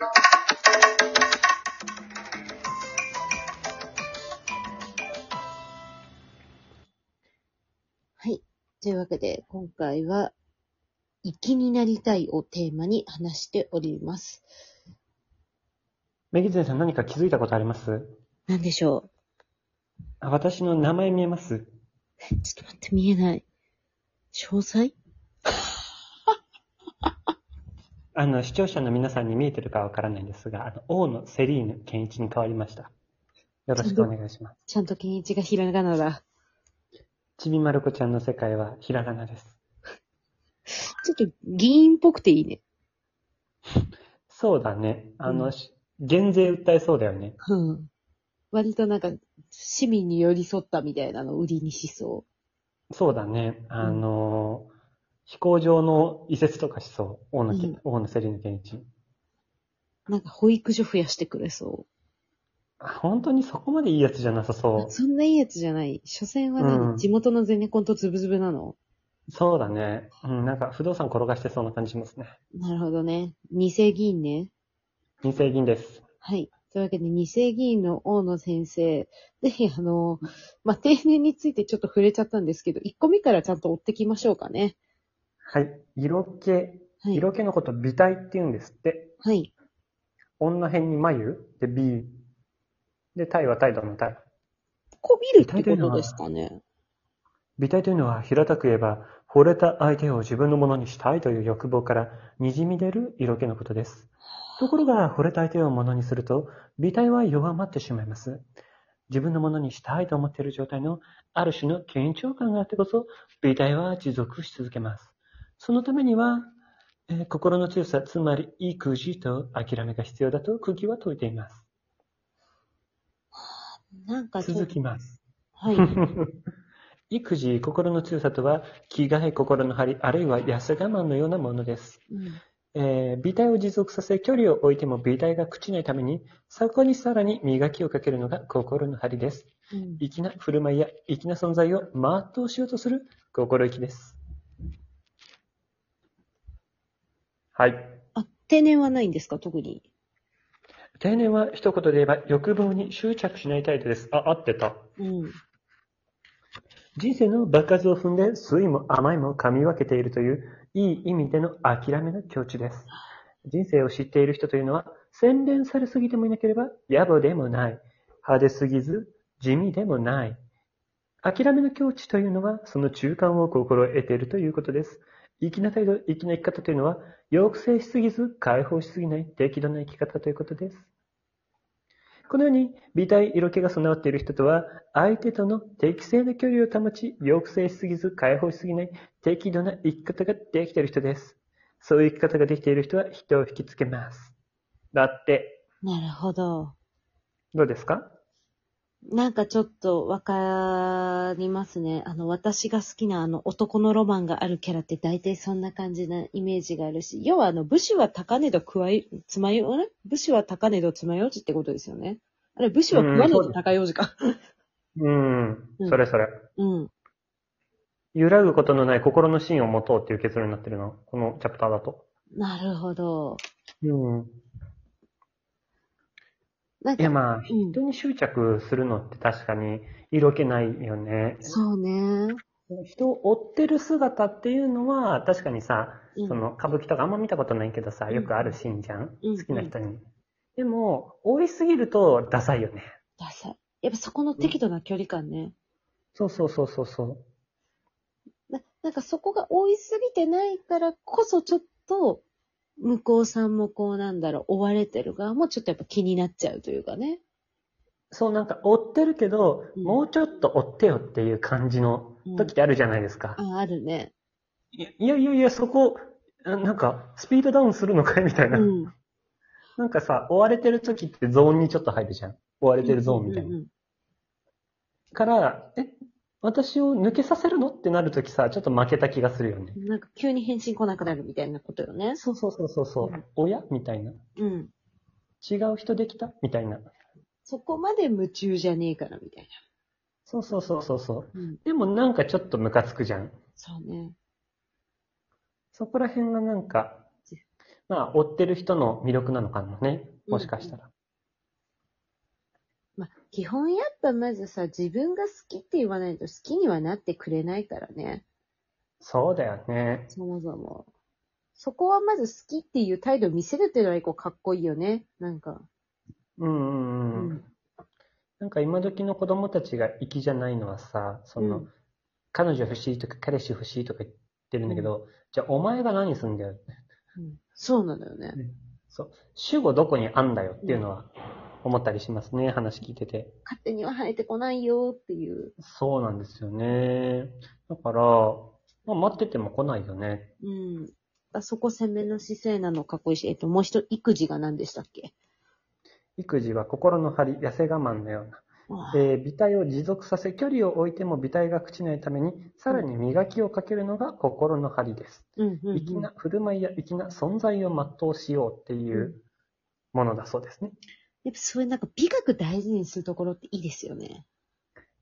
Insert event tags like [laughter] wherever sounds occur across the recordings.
はい。というわけで、今回は、粋になりたいをテーマに話しております。メギゼンさん何か気づいたことあります？なんでしょあ私の名前見えますう [laughs] ちょっと待って、見えない。詳細？あの、視聴者の皆さんに見えてるかわからないんですが、あの、王のセリーヌ健一に変わりました。よろしくお願いします。ちゃんと健一がひらがなだ。ちびまる子ちゃんの世界はひらがなです。ちょっと議員っぽくていいね。そうだね。あの、うんし減税訴えそうだよね。うん。割となんか、市民に寄り添ったみたいなのを売りにしそそうだね。あの、飛行場の移設とかしそう。王のけ、うん王のセリーヌ健一。う。なんか保育所増やしてくれそあ本当にそこまでいいやつじゃなさそうう。。そんないいやつじゃない。所詮は何、うん地元のゼネコンとズブズブなのそうだね。うん、なんか不動産転がしてそうな感じしますね。なるほどね。二世議員ね。二世銀です。はい。というわけで、二世議員の大野先生。ぜひ、あの、まあ、定年についてちょっと触れちゃったんですけど、1個目からちゃんと追ってきましょうかね。はい。色気。はい。色気のこと美体って言うんですって。はい。女辺に眉？で美。で、体は態度の体。こびるってことですかね。美体というのは平たく言えば、惚れた相手を自分のものにしたいという欲望から滲み出る色気のことです。ところが、惚れた相手をものにすると、美体は弱まってしまいます。自分のものにしたいと思っている状態のある種の緊張感があってこそ、美体は持続し続けます。そのためには、えー心の強さ、つまり育児と諦めが必要だと釘は解いています。なんか続きます。はい。[laughs] 育児、心の強さとは、気概、心の張り、あるいは安我慢のようなものです。うんえー美体を持続させ、距離を置いても美体が朽ちないために、そこにさらに磨きをかけるのが心の張りです。うん粋な振る舞いや粋な存在を全うしようとする心意気です。はい。あ、定年はないんですか？特に。定年は一言で言えば欲望に執着しない態度です。あ、合ってた。うん。人生の場数を踏んで、酸いも甘いも噛み分けているという、いい意味での諦めの境地です。人生を知っている人というのは、洗練されすぎてもいなければ、野暮でもない。派手すぎず、地味でもない。諦めの境地というのは、その中間を心得ているということです。粋な態度、粋な生き方というのは、抑制しすぎず、解放しすぎない、適度な生き方ということです。このように、美体、色気が備わっている人とは、相手との適正な距離を保ち、抑制しすぎず、解放しすぎない、適度な生き方ができている人です。そういう生き方ができている人は人を引きつけます。だって、なるほど。どうですか？なんかちょっとわかりますね。あの、私が好きなあの男のロマンがあるキャラって大体そんな感じなイメージがあるし、要はあの、武士は高値度加え、つまよ、あれ？武士は高値度つまようじってことですよね。あれ、武士は食わねど高ようじか。うんう、んそれそれ。うん。揺らぐことのない心の芯を持とうっていう結論になってるの？このチャプターだと。なるほど。うん。なんか、いやまあ、うん人に執着するのって確かに色気ないよね。そうね。人を追ってる姿っていうのは、確かにさ、うんその歌舞伎とかあんま見たことないけどさ、うんよくあるシーンじゃん、うん好きな人に。でも、追いすぎるとダサいよね。ダサい。やっぱそこの適度な距離感ね。そうそうそうそうそう。ななんかそこが追いすぎてないからこそちょっと、向こうさんもこうなんだろう、追われてる側もちょっとやっぱ気になっちゃうというかね。そうなんか追ってるけど、うんもうちょっと追ってよっていう感じの時ってあるじゃないですか。あ、あるね。いやいやいやいや、そこ、あなんか、スピードダウンするのかいみたいな。うん。なんかさ、追われてる時ってゾーンにちょっと入るじゃん。追われてるゾーンみたいな。うんうんうんから、え、私を抜けさせるの？ってなる時さ、ちょっと負けた気がするよね。なんか急に返信来なくなるみたいなことよね。そうそうそうそうそう。うん親？みたいな。うん。違う人できた？みたいな。そこまで夢中じゃねえからみたいそうそうそうそうそう。な。うん。でもなんかちょっとムカつくじゃん。そうね。そこら辺がなんか、まあ、追ってる人の魅力なのかもね。もしかしたら。まあ、基本やっぱまずさ、自分が好きって言わないと好きにはなってくれないからね。そうだよね。そもそも。そこはまず好きっていう態度を見せるっていうのは一個かっこいいよね。なんか。うんうんううん。ん。なんか今時の子供たちが粋じゃないのはさ、その、うん彼女欲しいとか彼氏欲しいとか言ってるんだけど、じゃあお前が何すんだよ。うんそうなのよね。そう。主語どこにあんだよっていうのは思ったりしますね、話聞いてて。勝手には生えてこないよっていう。そうなんですよね。だから、まあ、待ってても来ないよね。うん。あそこ攻めの姿勢なのかっこいいし、えっと、もう一つ、育児が何でしたっけ？育児は心の張り、痩せ我慢のような。あえー、美体を持続させ、距離を置いても美体が朽ちないために、さらに磨きをかけるのが心の張りです。うんうんうん粋な振る舞いや粋な存在を全うしようっていうものだそうですね。やっぱそういうなんか美学大事にするところっていいですよね。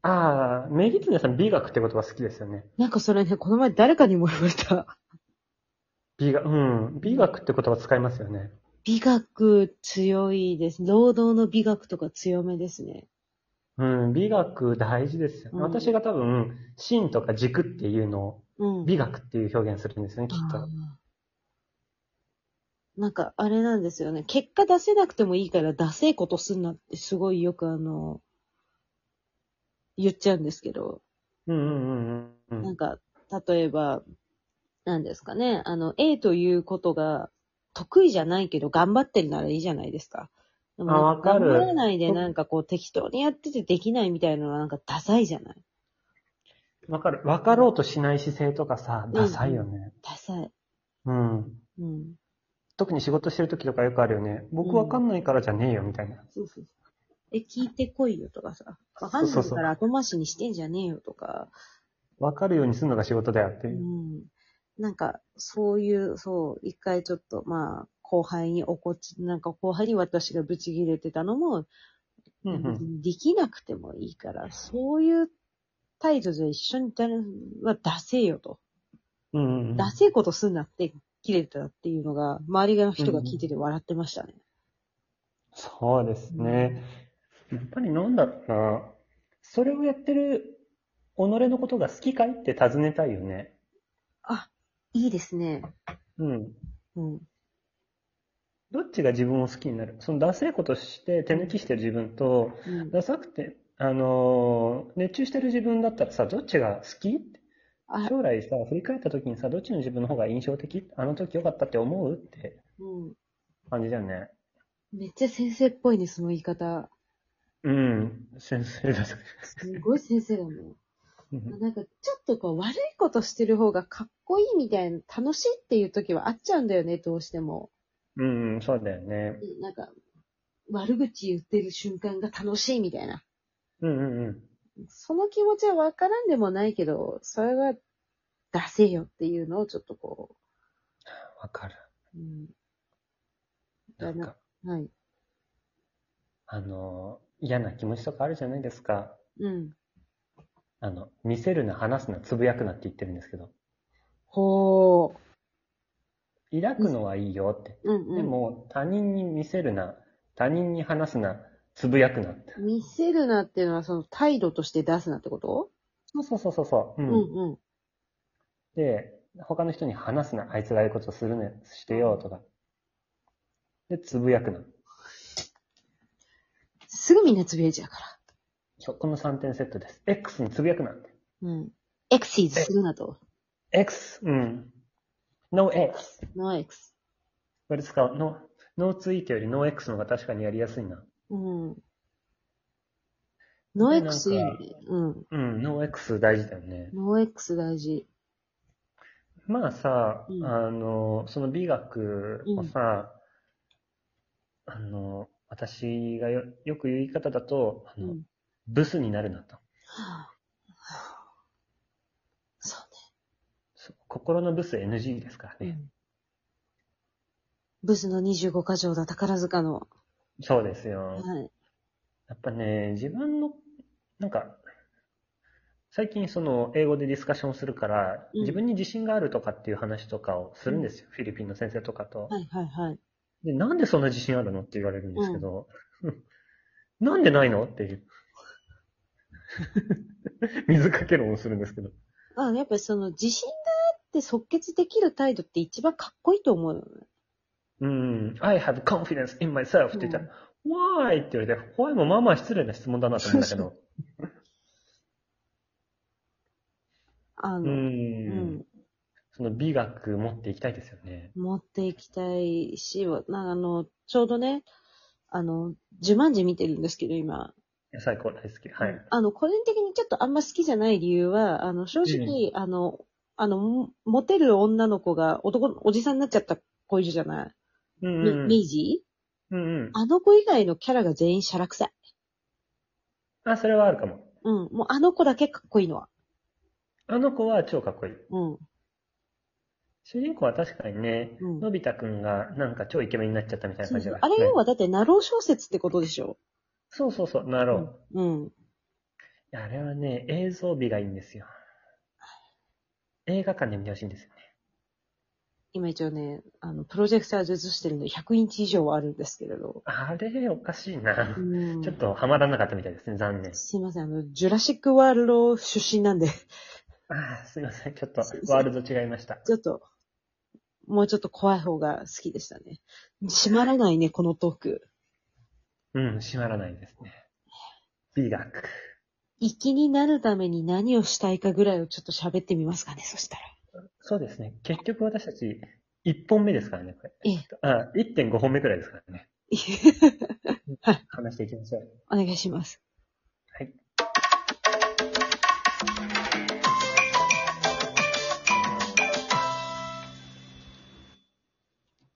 ああ、メギツネさん美学って言葉好きですよね。なんかそれね、この前誰かにも言われた。美学、うん。美学って言葉使いますよね。美学強いです。労働の美学とか強めですね。うん、美学大事ですよね。うん私が多分、芯とか軸っていうのをうん。美学っていう表現するんですよね、きっと。なんか、あれなんですよね。結果出せなくてもいいから、出せいことすんなってすごいよくあの、言っちゃうんですけど、うんうんうんうんうん。なんか、例えば、なんですかね、あの、A ということが得意じゃないけど頑張ってるならいいじゃないですか。でもあわかる頑張らないでなんかこう適当にやっててできないみたいなのはなんかダサいじゃない？わかる。わかろうとしない姿勢とかさ、ダサいよね。ダサい。うん。うん。特に仕事してる時とかよくあるよね。僕わかんないからじゃねえよ、みたいな。そうそうそう。え、聞いてこいよとかさ。わかんないから後回しにしてんじゃねえよとか。わかるようにするのが仕事だよってういう。ん。なんか、そういう、そう、一回ちょっと、まあ、後輩に怒っち、なんか後輩に私がブチ切れてたのも、うんうん。できなくてもいいから、そういう態度で一緒に誰は出せよと。うんうんうん。出せことすんなって切れたっていうのが、周りの人が聞いてて笑ってましたね。そうですね。やっぱりなんだろうな。それをやってる己のことが好きかいって尋ねたいよね。あ、いいですね。うん。うん。どっちが自分を好きになる？そのダセいことして手抜きしてる自分と、うん、ダサくて、あのー熱中してる自分だったらさ、どっちが好き？ってあ、将来さ、振り返った時にさ、どっちの自分の方が印象的？あの時良かったって思う？ってうん。感じだよね。めっちゃ先生っぽいね、その言い方。うん。先生だ。すごい先生だもん。うんなんか、ちょっとこう、悪いことしてる方がかっこいいみたいな、楽しいっていう時はあっちゃうんだよね、どうしても。うん、そうだよね。なんか、悪口言ってる瞬間が楽しいみたいな。うんうんうん。その気持ちはわからんでもないけど、それは出せよっていうのをちょっとこわかる。う、うん、なんか、はい。あのー嫌な気持ちとかあるじゃないですか。うん。あの、見せるな、話すな、つぶやくなって言ってるんですけど。ほー。抱くのはいいよって。うんうん。でも、他人に見せるな、他人に話すな、つぶやくなって。見せるなっていうのはその態度として出すなってこと？そうそうそうそうそう。う。うんんうん。で、他の人に話すな、あいつがああいうことするね、してよ、とか。で、つぶやくな。すぐみんなつぶやいちゃうから。そう、この3点セットです。X につぶやくなって。うん。エクシーズするなと。X、うん。No X。 No X。これ使う。No、No ツイートより No X の方が確かにやりやすいな。うん。 No X いいなんね。うん。うん、No X 大事だよね。 No X 大事。まあさ、うんあの、その美学をさ、あの、私がよよく言う言い方だと、あのうん。ブスになるなと。はあそそう心のブス NG ですからうね。ブスの25箇条だ、宝塚の。そうですよ。はい。やっぱね、自分の、なんか、最近その英語でディスカッションするから、うん自分に自信があるとかっていう話とかをするんですよ。フィリピンの先生とかと。はいはいはい。で、なんでそんな自信あるのって言われるんですけど、[laughs] なんでないのっていう。[laughs] 水かけ論をするんですけど。あやっぱりその自信があって即決できる態度って一番かっこいいと思うよね。うん、I have confidence in myself って言ったら、Why? って言われて、Why もまあまあ失礼な質問だなと思うんだけど。あの、うんうん。その美学持っていきたいですよね。持っていきたいし、なあの、ちょうどね、あの、ジュマンジ見てるんですけど、今。最高大好き。はい。あの、個人的にちょっとあんま好きじゃない理由は、あの、正直、あの、あの、もモテる女の子が男の、おじさんになっちゃった子いるじゃない、うんうん。みメイジー？うんうん。あの子以外のキャラが全員シャラ臭い。あ、それはあるかも。うん。もうあの子だけかっこいいのは。あの子は超かっこいい。うん。主人公は確かにね、うんのび太くんがなんか超イケメンになっちゃったみたいな感じが。あれ要ははだって、ナロー小説ってことでしょ？そうそうそう、なろう。うん。いやあれはね、映像美がいいんですよ。映画館で見てほしいんですよね。今一応ね、あの、プロジェクターで映してるんで100インチ以上はあるんですけれど。あれ、おかしいな。うん。ちょっとハマらなかったみたいですね、残念。すいません、あの、ジュラシックワールド出身なんで、あーすいません、ちょっとワールド違いました。ちょっと、もうちょっと怖い方が好きでしたね。閉まらないね、このトーク。うん、閉まらないですね。美学。粋になるために何をしたいかぐらいをちょっと喋ってみますかね、そしたら。そうですね。結局私たち、1本目ですからね、これ。ええ。あ、1.5本目くらいですからね。話していきましょう。お願いします。はい。